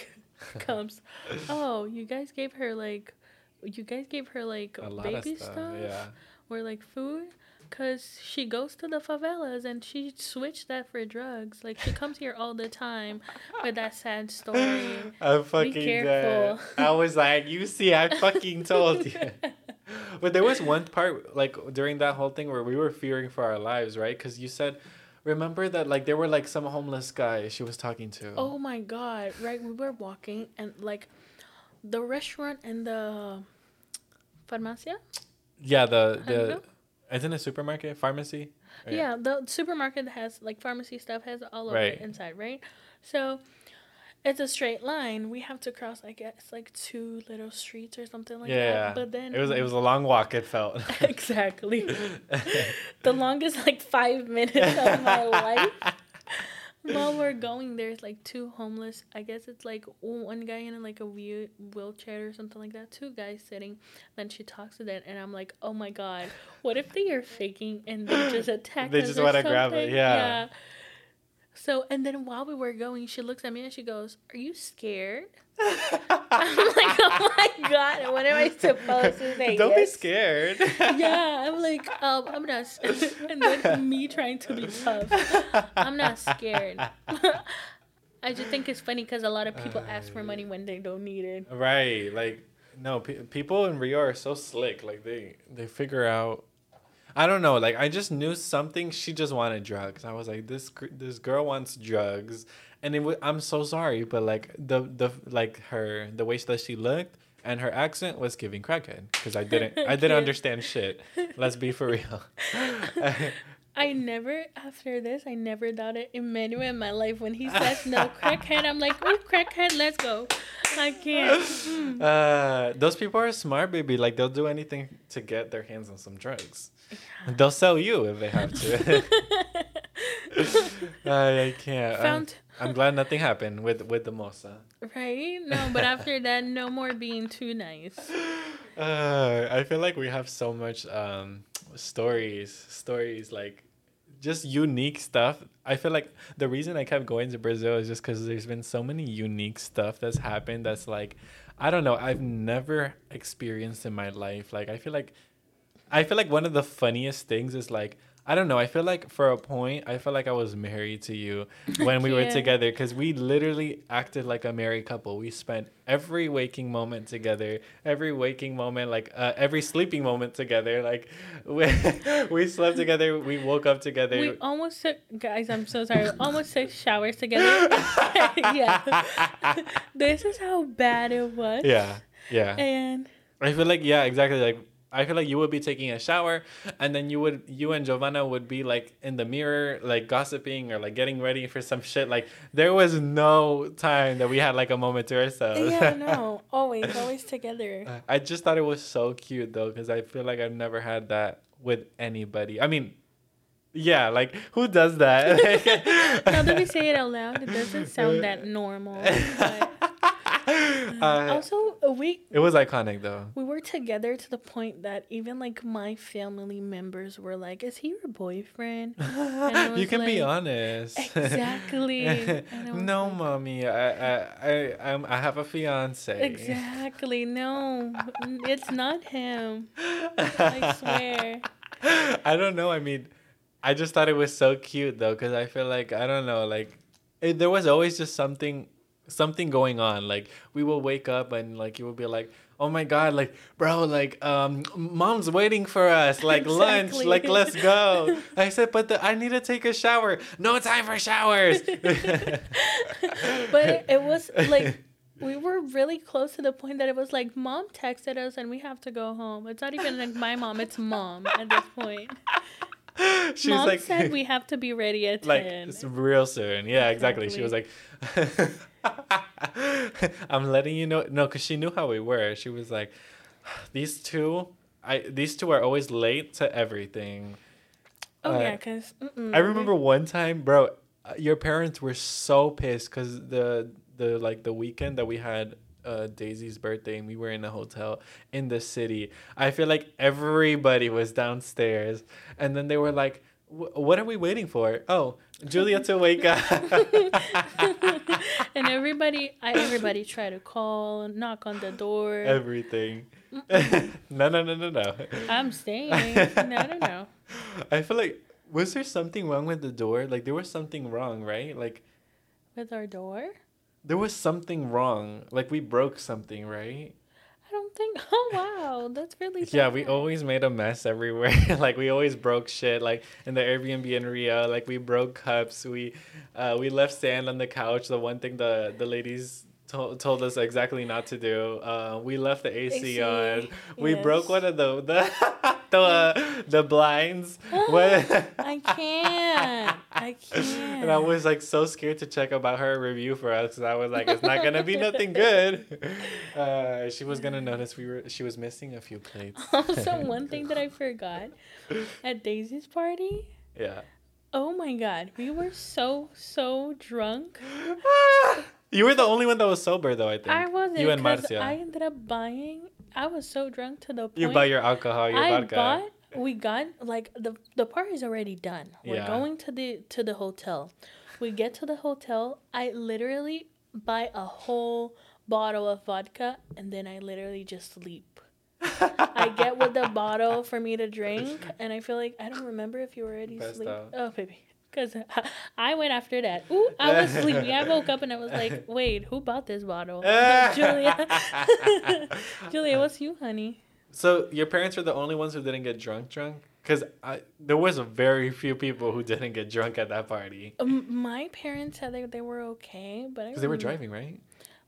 comes. Oh, you guys gave her like you guys gave her like baby stuff. stuff Yeah. or like food cuz she goes to the favelas and she switched that for drugs. Like she comes here all the time with that sad story. I'm fucking dead. careful. I was like, you see, I fucking told you. but there was one part, like during that whole thing, where we were fearing for our lives, right? Because you said, remember that like there were like some homeless guy she was talking to. Oh my god, right? We were walking and like the restaurant and the farmacia? Yeah, the the isn't it a supermarket pharmacy? Right. Yeah, the supermarket has like pharmacy stuff has all of Right. it inside, right? So it's a straight line. We have to cross, I guess, like two little streets or something like yeah, that. But then it was it was a long walk. It felt. exactly the longest like five minutes of my life. While we're going, there's like two homeless. I guess it's like one guy in like a wheel- wheelchair or something like that. Two guys sitting. Then she talks to them, and I'm like, oh my god, what if they are faking and they just attack They us just wanna grab it, something? yeah. So and then while we were going, she looks at me and she goes, "Are you scared?" I'm like, "Oh my god, what am I supposed to say?" Don't be scared. yeah, I'm like, um, I'm not, and then me trying to be tough. I'm not scared. I just think it's funny because a lot of people ask for money when they don't need it. Right, like no, pe- people in Rio are so slick. Like they they figure out. I don't know. Like I just knew something. She just wanted drugs. I was like, this this girl wants drugs, and it. W- I'm so sorry, but like the the like her the way that she looked and her accent was giving crackhead because I didn't I didn't understand shit. Let's be for real. I never after this I never doubted Emmanuel in many way in my life when he says no crackhead. I'm like, oh crackhead, let's go. I can't. Mm. Uh, those people are smart, baby. Like they'll do anything to get their hands on some drugs. They'll sell you if they have to. I, I can't. I'm, I'm glad nothing happened with with the moça. right? No, but after that, no more being too nice. Uh, I feel like we have so much um stories, stories like just unique stuff. I feel like the reason I kept going to Brazil is just because there's been so many unique stuff that's happened. That's like, I don't know. I've never experienced in my life. Like I feel like, I feel like one of the funniest things is like. I don't know. I feel like for a point, I felt like I was married to you when we were together because we literally acted like a married couple. We spent every waking moment together, every waking moment, like uh, every sleeping moment together. Like we, we slept together, we woke up together. We almost took guys. I'm so sorry. We almost took showers together. yeah, this is how bad it was. yeah, yeah. And I feel like yeah, exactly. Like I feel like you would be taking a shower, and then you would you and Giovanna would be like in the mirror, like gossiping or like getting ready for some shit. Like there was no time that we had like a moment to ourselves. yeah, no, always, always together. I just thought it was so cute though, because I feel like I've never had that with anybody. I mean, yeah, like who does that? Now that we say it out loud, it doesn't sound that normal. But Uh, also, we it was iconic though. we were together to the point that even like my family members were like, "Is he your boyfriend?" You can be honest. Exactly. And I was no, like- mommy, I, I, I, I'm, I have a fiance. Exactly. No, it's not him. I swear. I don't know. I mean, I just thought it was so cute though, because I feel like I don't know, like it, there was always just something, something going on. Like we will wake up and like you will be like, "Oh my god, like bro, like um, mom's waiting for us, like lunch, like let's go." I said, "But the, I need to take a shower. No time for showers." But it, it was like we were really close to the point that it was like mom texted us and we have to go home. It's not even like my mom, it's mom at this point. She's mom like, said we have to be ready at like 10. it's real soon. Yeah, exactly. She was like, "I'm letting you know." No, because she knew how we were. She was like, "These two, I these two are always late to everything." oh, uh, yeah, because I remember one time, bro. uh, Your parents were so pissed because the the like the weekend that we had uh, Daisy's birthday and we were in a hotel in the city. I feel like everybody was downstairs, and then they were like, "Wh- "What are we waiting for?" Oh, Giulia to wake up. and everybody, I, everybody try to call, knock on the door. Everything. no, no, no, no, no. I'm staying. No, no, no. I feel like was there something wrong with the door? Like there was something wrong, right? Like With our door? there was something wrong. Like we broke something, right? I don't think. Oh wow, that's really. Yeah, we always made a mess everywhere. like we always broke shit. Like in the Airbnb in Rio, like we broke cups. We uh, we left sand on the couch. The one thing the the ladies told told us exactly not to do. Uh, we left the AC, AC, on. We yes. broke one of the the the, uh, the blinds. I can't. I can't. And I was like so scared to check about her review for us because I was like, it's not gonna be nothing good. Uh, she was gonna notice we were she was missing a few plates. Also, one thing that I forgot at Daisy's party. Yeah. Oh my god, we were so so drunk. you were the only one that was sober though. I think. I wasn't. You and Marcia. I ended up buying. I was so drunk to the point. you buy your alcohol, your I vodka. bought. We got like the the party's already done. We're Yeah. going to the to the hotel. We get to the hotel. I literally buy a whole bottle of vodka and then I literally just sleep. I get with the bottle for me to drink, and I feel like I don't remember if you were already asleep. Oh, baby, because I went after that. Ooh, I was sleeping. I woke up and I was like, "Wait, who bought this bottle?" Giulia. Giulia, what's you, honey? So your parents were the only ones who didn't get drunk, drunk. Because there was very few people who didn't get drunk at that party. Um, my parents said they, they were okay, but Because they were driving, right?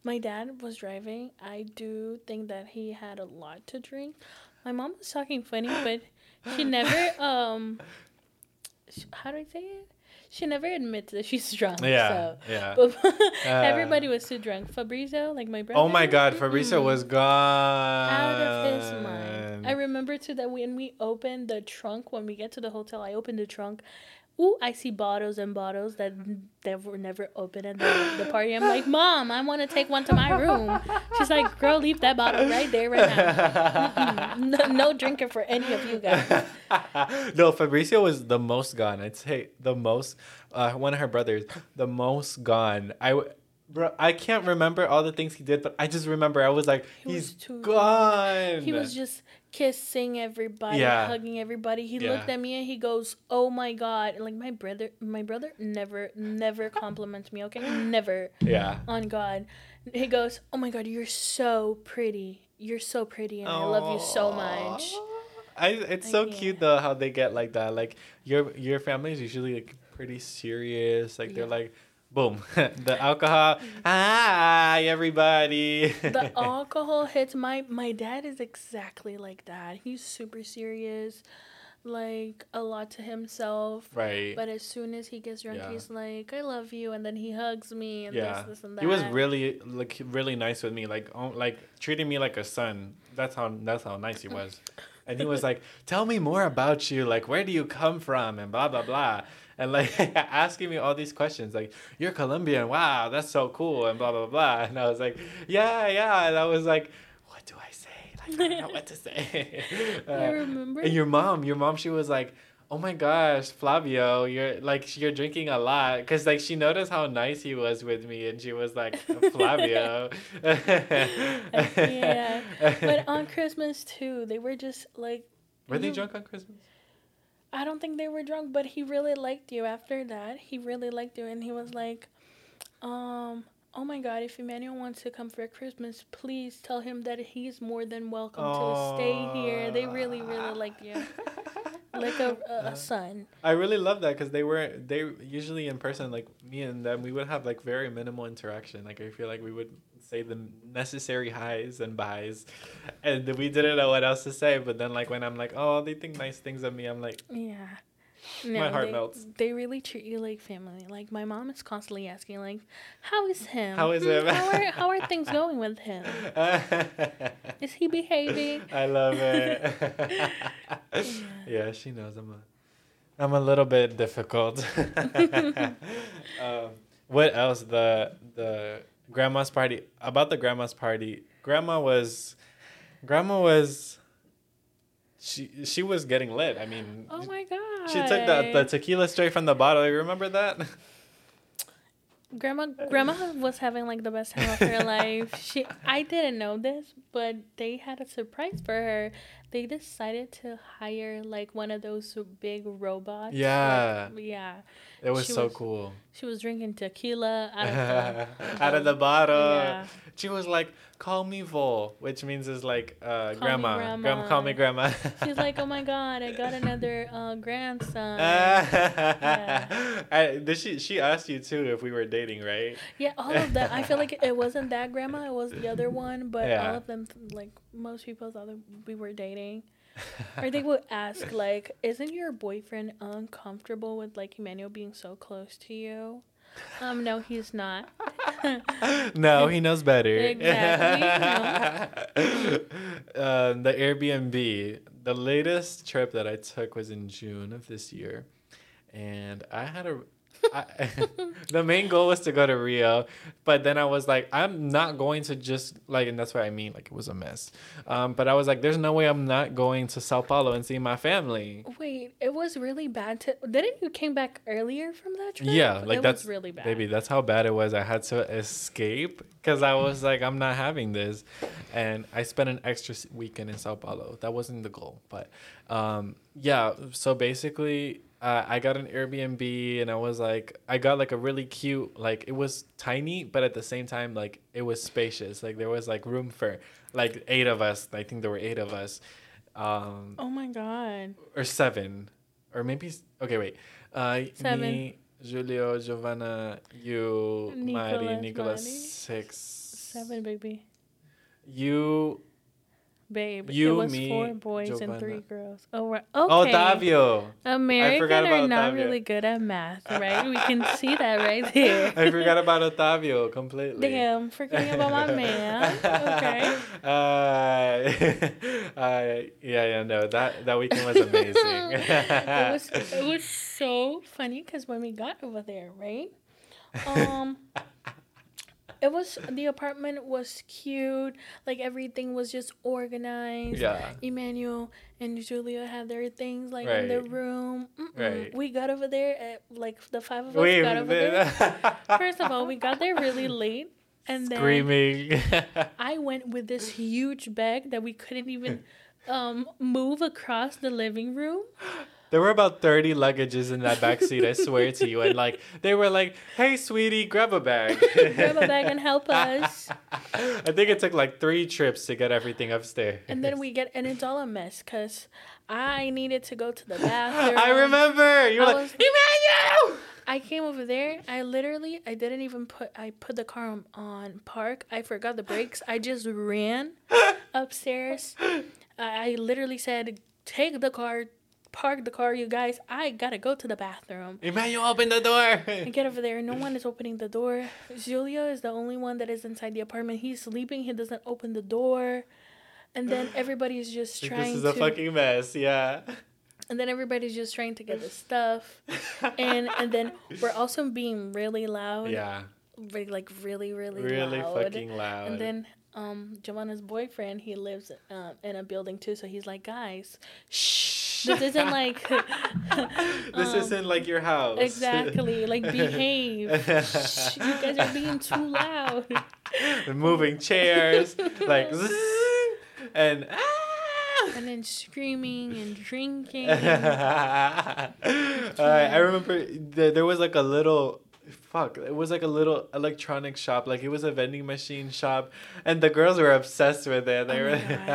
My dad was driving. I do think that he had a lot to drink. My mom was talking funny, but she never um how do I say it? She never admits that she's drunk. Yeah, So. yeah. But Uh, everybody was too drunk. Fabrizio, like my brother. Oh my God, Fabrizio mm-mm, was gone. out of his mind. I remember too that when we opened the trunk, when we get to the hotel, I opened the trunk. Ooh, I see bottles and bottles that that were never opened at the, the party. I'm like, Mom, I want to take one to my room. She's like, Girl, leave that bottle right there, right now. No, no drinking for any of you guys. no, Fabricio was the most gone. I'd say the most. Uh, one of her brothers, the most gone. I, w- bro, I can't remember all the things he did, but I just remember I was like, He was he's too- gone. He was just kissing everybody, Yeah. hugging everybody. He Yeah. looked at me and he goes, "Oh my god!" Like my brother, my brother never, never compliments me. Okay, never. yeah. on God. He goes, "Oh my God, you're so pretty. You're so pretty, and I love you so much." I, it's I so can't. cute though how they get like that. Like your your family is usually like pretty serious. Like they're like, boom, the alcohol. Hi everybody. The alcohol hits my my dad is exactly like that. He's super serious, like a lot to himself. right. But as soon as he gets drunk, Yeah. he's like, "I love you," and then he hugs me and yeah, this, this, and that. he was really like really nice with me, like oh, like treating me like a son. That's how that's how nice he was, and he was like, "Tell me more about you. Like, where do you come from?" and blah blah blah, and like asking me all these questions, like, "You're Colombian. Wow, that's so cool," and blah blah blah. And I was like, "Yeah, yeah," and I was like, "What do I say? Like, I don't know what to say." I Uh, remember. and your mom, your mom, she was like, "Oh my gosh, Flavio, you're like you're drinking a lot," cause like she noticed how nice he was with me, and she was like, "Flavio." yeah, but on Christmas too, they were just like. were they drunk on Christmas? I don't think they were drunk, but he really liked you after that. He really liked you and he was like, um, oh my god, if Emmanuel wants to come for Christmas, please tell him that he's more than welcome to stay here. They really, really like you. Like a, a, a son. I really love that because they were they usually in person like me and them we would have like very minimal interaction like I feel like we would say the necessary highs and buys and we didn't know what else to say but then like when I'm like oh they think nice things of me I'm like Yeah. My heart they, melts. They really treat you like family. Like my mom is constantly asking, like, "How is him? How is Hmm, him?" How are how are things going with him? Is he behaving?" I love it. yeah, she knows I'm a, I'm a little bit difficult. um, what else? The the grandma's party about the grandma's party. Grandma was, grandma was. She she was getting lit. I mean, Oh my god! she took the the tequila straight from the bottle. You remember that? Grandma grandma was having like the best time of her life. She I didn't know this, but they had a surprise for her. They decided to hire like one of those big robots. Yeah. Like, yeah. It was She so was- cool. She was drinking tequila out of the out of the bottle. Yeah. She was like, "Call me Vol," which means is like uh, grandma. grandma. call me grandma. She's like, "Oh my god, I got another uh, grandson." I, did she? She asked you too if we were dating, right? Yeah, all of that. I feel like it wasn't that grandma. It was the other one, but Yeah. all of them, like most people thought that we were dating. or they would ask like, "Isn't your boyfriend uncomfortable with like Emmanuel being so close to you?" Um, no, he's not. no, he knows better. Exactly, um, the Airbnb. The latest trip that I took was in June of this year, and I had a. I, the main goal was to go to Rio, but then I was like, I'm not going to just like, and that's what I mean. Like it was a mess. Um, but I was like, there's no way I'm not going to Sao Paulo and see my family. Wait, it was really bad. To didn't you came back earlier from that trip? Yeah, like it that's was really bad. Baby, that's how bad it was. I had to escape because I was like, I'm not having this, and I spent an extra weekend in Sao Paulo. That wasn't the goal, but um, yeah. So basically, uh, I got an Airbnb, and I was like, I got like a really cute, like it was tiny, but at the same time, like it was spacious. Like there was like room for like eight of us. I think there were eight of us. Um, Oh my god. or seven, or maybe okay. Wait, uh, Seven. me, Julio, Giovanna, you, Mari, Nicolas, Mari. six, Seven, baby. You, babe. You, it was me, four boys and three girls. Oh, right. okay. Otavio. American are not Otavio. really good at math, right? we can see that right there. I forgot about Otavio completely. Damn, forgetting about my man. Okay. Uh, uh, yeah, yeah, no, that that weekend was amazing. it was it was so funny because when we got over there, right? Um, it was the apartment was cute. Like everything was just organized. yeah. Emmanuel and Giulia had their things like in their room. Mm-mm. Right. We got over there at like the five of us Wait, got over there. First of all, we got there really late, and then screaming. I went with this huge bag that we couldn't even um, move across the living room. There were about 30 luggages in that back seat, I swear to you. And like they were like, "Hey, sweetie, grab a bag." Grab a bag and help us. I think it took like 3 trips to get everything upstairs. And then we get, and it's all a mess because I needed to go to the bathroom. I remember. You were I like, was- "Emmanuel!" I came over there. I literally, I didn't even put, I put the car on, park. I forgot the brakes. I just ran upstairs. I literally said, take the car, park the car, you guys. I gotta go to the bathroom. Emmanuel, open the door. I get over there. No one is opening the door. Giulia is the only one that is inside the apartment. He's sleeping. He doesn't open the door. And then everybody's just trying this is to. a fucking mess. Yeah. and then everybody's just trying to get the stuff. and and then we're also being really loud. Yeah. Re- like really, really, Really loud. fucking loud. And then um Giovanna's boyfriend, he lives um, in a building too, so he's like, guys, shh. This isn't like this um, isn't like your house. exactly like behave. Shh, you guys are being too loud. Moving chairs, like, and ah! And then screaming and drinking. uh, I remember th- there was like a little fuck it was like a little electronic shop like it was a vending machine shop and the girls were obsessed with it they Oh were. It-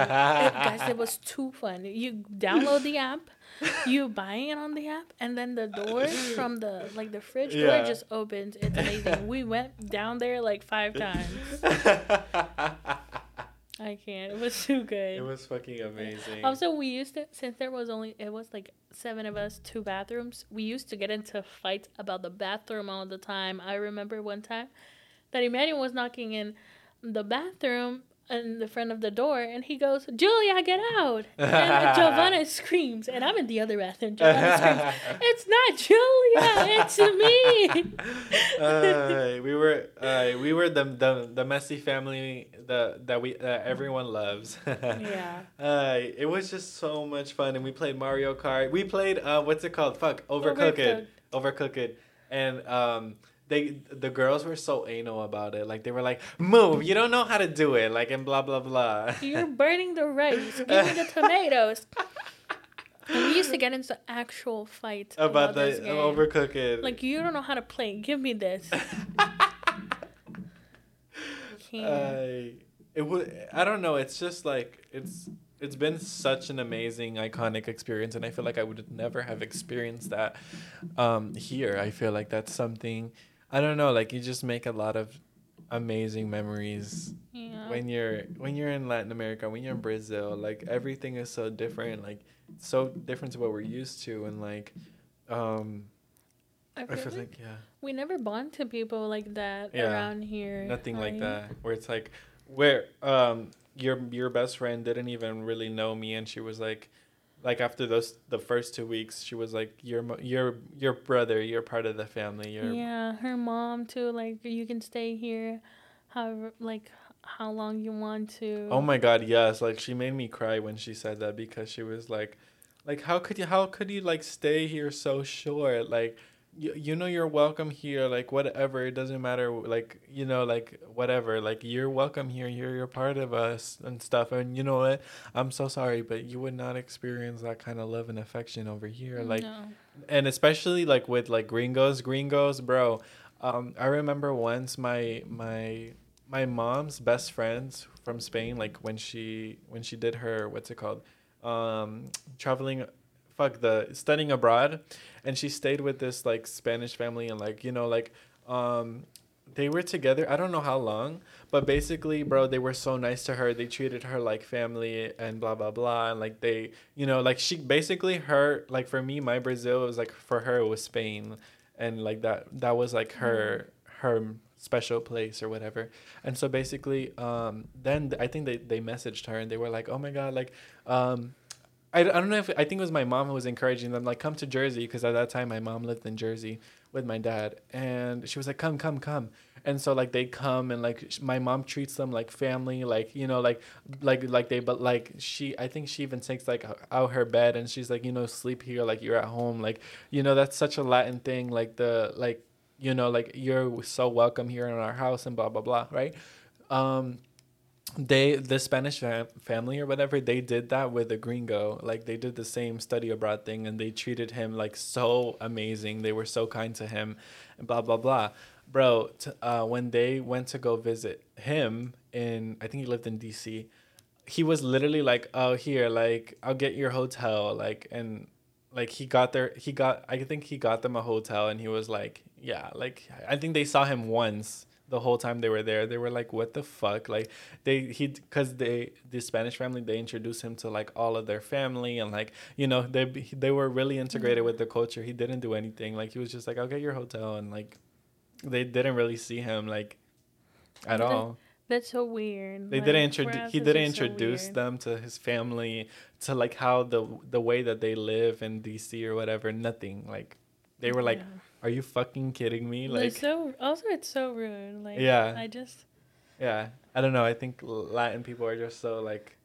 guys, it was too fun. You download the app, you buy it on the app, and then the door from the like the fridge door Yeah. just opens. It's amazing. we went down there like five times. I can't. It was too good. it was fucking amazing Also, we used to since there was only it was like seven of us, two bathrooms. We used to get into fights about the bathroom all the time. I remember one time that Emmanuel was knocking in the bathroom in the front of the door, and he goes, "Giulia, get out!" And Giovanna screams, and I'm in the other bathroom. Giovanna screams, "It's not Giulia, it's me!" uh, we were uh, we were the, the the messy family the that we that everyone loves. Yeah. Uh, it was just so much fun, and we played Mario Kart. We played uh, what's it called? Fuck, Overcooked. it, Overcooked, and um. They the girls were so anal about it. Like they were like, "Move! You don't know how to do it." Like and blah blah blah. You're burning the rice. Give me the tomatoes. We used to get into actual fights about the this game. Overcooked. Like you don't know how to play. Give me this. I it would I don't know. It's just like it's it's been such an amazing iconic experience, and I feel like I would never have experienced that um, here. I feel like that's something I don't know. Like you just make a lot of amazing memories yeah. when you're when you're in Latin America, when you're in Brazil. Like everything is so different. Like so different to what we're used to, and like um, I I feel feel like like yeah. we never bond to people like that Yeah. around here. nothing like right? that where it's like where um your your best friend didn't even really know me and she was like like after those the first two weeks she was like you're your brother you're part of the family you're Yeah, her mom too. Like you can stay here, however, like how long you want to. oh my god yes like she made me cry when she said that because she was like like how could you how could you like stay here so short like you, you know you're welcome here like whatever it doesn't matter like you know like whatever like you're welcome here you're you're part of us and stuff and you know what i'm so sorry but you would not experience that kind of love and affection over here like no. and especially like with like gringos gringos bro um i remember once my my my mom's best friends from spain like when she when she did her what's it called um traveling fuck the studying abroad and she stayed with this like spanish family and like you know like um they were together. I don't know how long, but basically, bro, they were so nice to her. They treated her like family and blah blah blah. And like they, you know, like she basically her like for me, my Brazil was like for her it was Spain, and like that that was like her her special place or whatever. And so basically, um, then I think they they messaged her and they were like, oh my god, like, um. I, I don't know if I think it was my mom who was encouraging them like come to Jersey because at that time my mom lived in Jersey with my dad and she was like come come come. And so like they come and like sh- my mom treats them like family like you know like like like they but like she i think she even takes like out her bed and she's like you know sleep here like you're at home like you know that's such a latin thing like the like you know like you're so welcome here in our house and blah blah blah right? Um they the spanish fam- family or whatever they did that with the gringo. Like they did the same study abroad thing and they treated him like so amazing. They were so kind to him and blah blah blah. Bro t- uh, when they went to go visit him in i think he lived in dc he was literally like oh here like i'll get your hotel like and like he got there he got i think he got them a hotel and he was like yeah like i think they saw him once the whole time they were there they were like what the fuck? Like they he because they the spanish family they introduced him to like all of their family and like you know they they were really integrated with the culture. He didn't do anything. Like he was just like i'll get your hotel and like they didn't really see him like at all. That's so weird. they like, didn't introduce he didn't just so introduce them to his family to like how the the way that they live in dc or whatever nothing. Like they were like Yeah. Are you fucking kidding me Like, so also it's so rude. Like Yeah. I just yeah i don't know i think latin people are just so like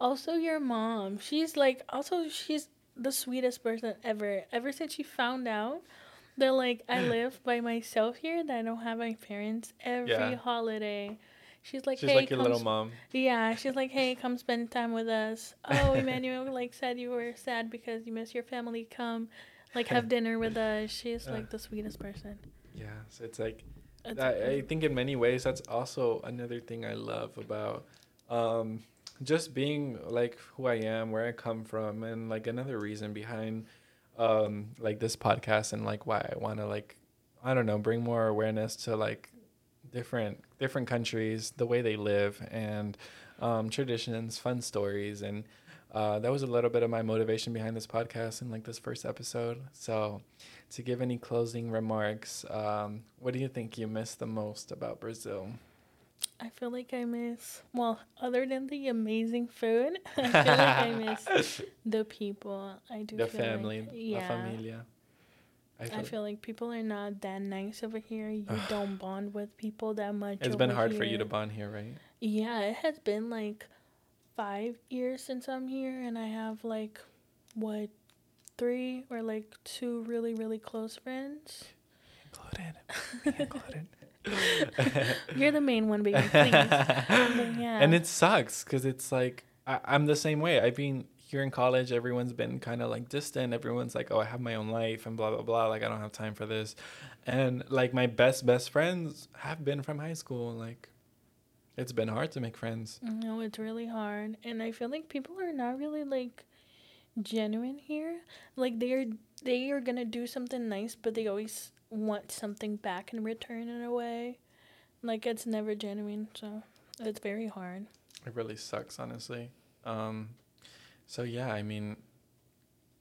also your mom. She's like also she's the sweetest person ever. Ever since she found out that like I live by myself here, that I don't have my parents every Yeah. holiday. She's like, she's hey, like your little mom Yeah, she's like, hey, come spend time with us. Oh, Emmanuel like said you were sad because you miss your family. Come, like have dinner with us. She's Yeah. like the sweetest person. yeah so it's like It's I, I think in many ways that's also another thing I love about um, just being like who I am, where I come from, and like another reason behind um, like this podcast and like why I want to like I don't know bring more awareness to like different different countries, the way they live, and um, traditions, fun stories, and uh, that was a little bit of my motivation behind this podcast and like this first episode. So to give any closing remarks, um, what do you think you miss the most about Brazil? I feel like I miss well, other than the amazing food, I feel like I miss the people. I do the feel family, like, la yeah. familia. I feel like people are not that nice over here. You don't bond with people that much. it's been hard for you to bond here, right? Yeah, it has been like five years since I'm here, and I have like what three or like two really really close friends. Included. Included. You're the main one, baby. Please. Um, but yeah. And it sucks because it's like I, I'm the same way. I've been here in college. Everyone's been kind of like distant. Everyone's like, "Oh, I have my own life," and blah blah blah. Like I don't have time for this. And like my best best friends have been from high school. Like it's been hard to make friends. No, it's really hard, and I feel like people are not really like genuine here. Like they're they are gonna do something nice, but they always want something back in return in a way. Like it's never genuine, so it's very hard. It really sucks, honestly. Um, so yeah, I mean,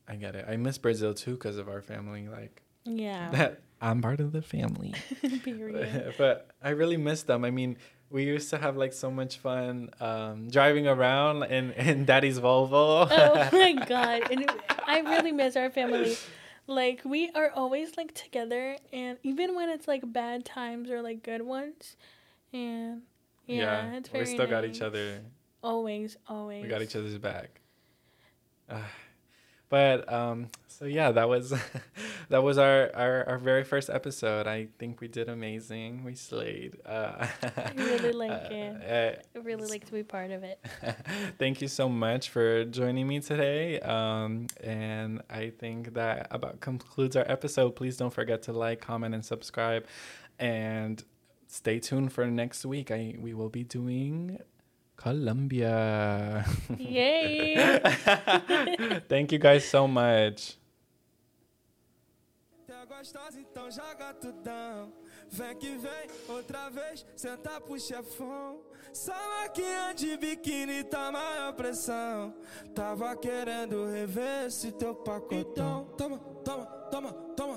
I get it. I miss Brazil too because of our family. Like Yeah. that I'm part of the family. Period. but I really miss them. I mean, we used to have like so much fun um, driving around in, in Daddy's Volvo. oh my god. And it- I really miss our family. Like we are always like together and even when it's like bad times or like good ones. And yeah, it's very we still got each other. Always, always. We got each other's back. Uh, but um, so yeah, that was that was our, our our very first episode. I think we did amazing. We slayed. Uh, I really like it. I really like to be part of it. Thank you so much for joining me today. Um, and I think that about concludes our episode. Please don't forget to like, comment, and subscribe. And stay tuned for next week. I we will be doing Colombia. Yay! Thank you guys so much. Tá gostosa, então joga tudão. Vem que vem, outra vez, senta pro chefão. Salaquinha de biquíni tá maior pressão. Tava querendo rever esse teu pacotão. Toma, toma, toma, toma.